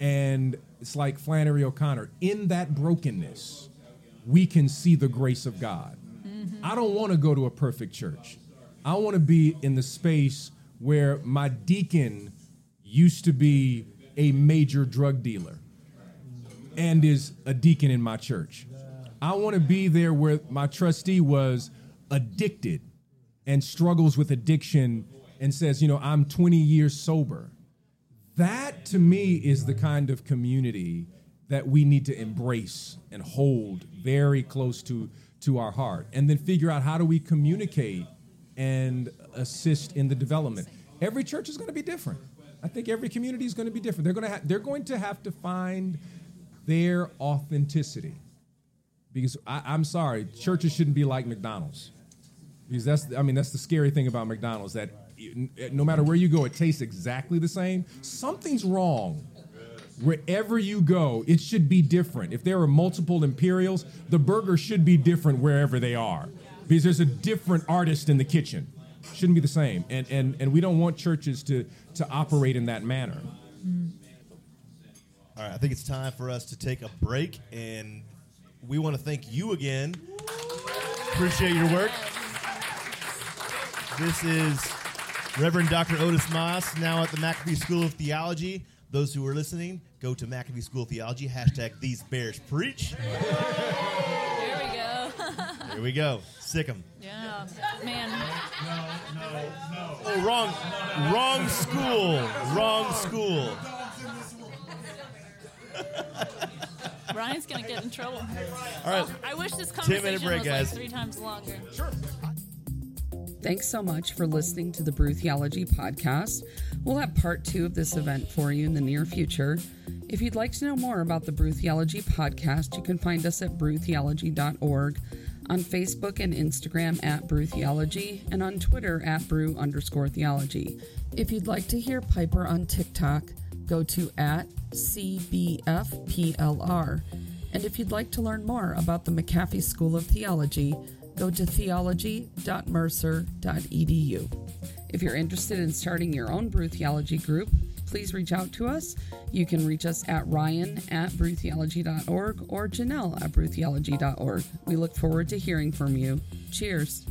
and it's like Flannery O'Connor. In that brokenness, we can see the grace of God. Mm-hmm. I don't want to go to a perfect church. I want to be in the space where my deacon used to be a major drug dealer and is a deacon in my church. I want to be there where my trustee was addicted and struggles with addiction and says, you know, I'm 20 years sober. That to me is the kind of community that we need to embrace and hold very close to to our heart. And then figure out how do we communicate and assist in the development. Every church is going to be different. I think every community is going to be different. They're going to ha- they're going to have to find their authenticity because I, i'm sorry churches shouldn't be like mcdonald's because that's i mean that's the scary thing about mcdonald's that no matter where you go it tastes exactly the same something's wrong wherever you go, it should be different. If there are multiple Imperials, the burger should be different wherever they are because there's a different artist in the kitchen. Shouldn't be the same. And, and, and we don't want churches to, to operate in that manner. All right, I think it's time for us to take a break, and we want to thank you again. Appreciate your work. This is Reverend Dr. Otis Moss, now at the McAfee School of Theology. Those who are listening, go to McAfee School of Theology, hashtag These Bears Preach. There we go. there we go. Sick them. Yeah, man. No, no, no. Oh, wrong, wrong school. Wrong school. Ryan's gonna get in trouble. All right. I wish this conversation break, was guys. like three times longer. Sure. Thanks so much for listening to the Brew Theology podcast. We'll have part two of this event for you in the near future. If you'd like to know more about the Brew Theology podcast, you can find us at brewtheology.org, on Facebook and Instagram at Brew Theology, and on Twitter at Brew underscore theology. If you'd like to hear Piper on TikTok, go to at CBFPLR. And if you'd like to learn more about the McAfee School of Theology, go to theology.mercer.edu. If you're interested in starting your own Brew Theology group, please reach out to us. You can reach us at ryan at brewtheology.org or janelle at brewtheology.org. We look forward to hearing from you. Cheers.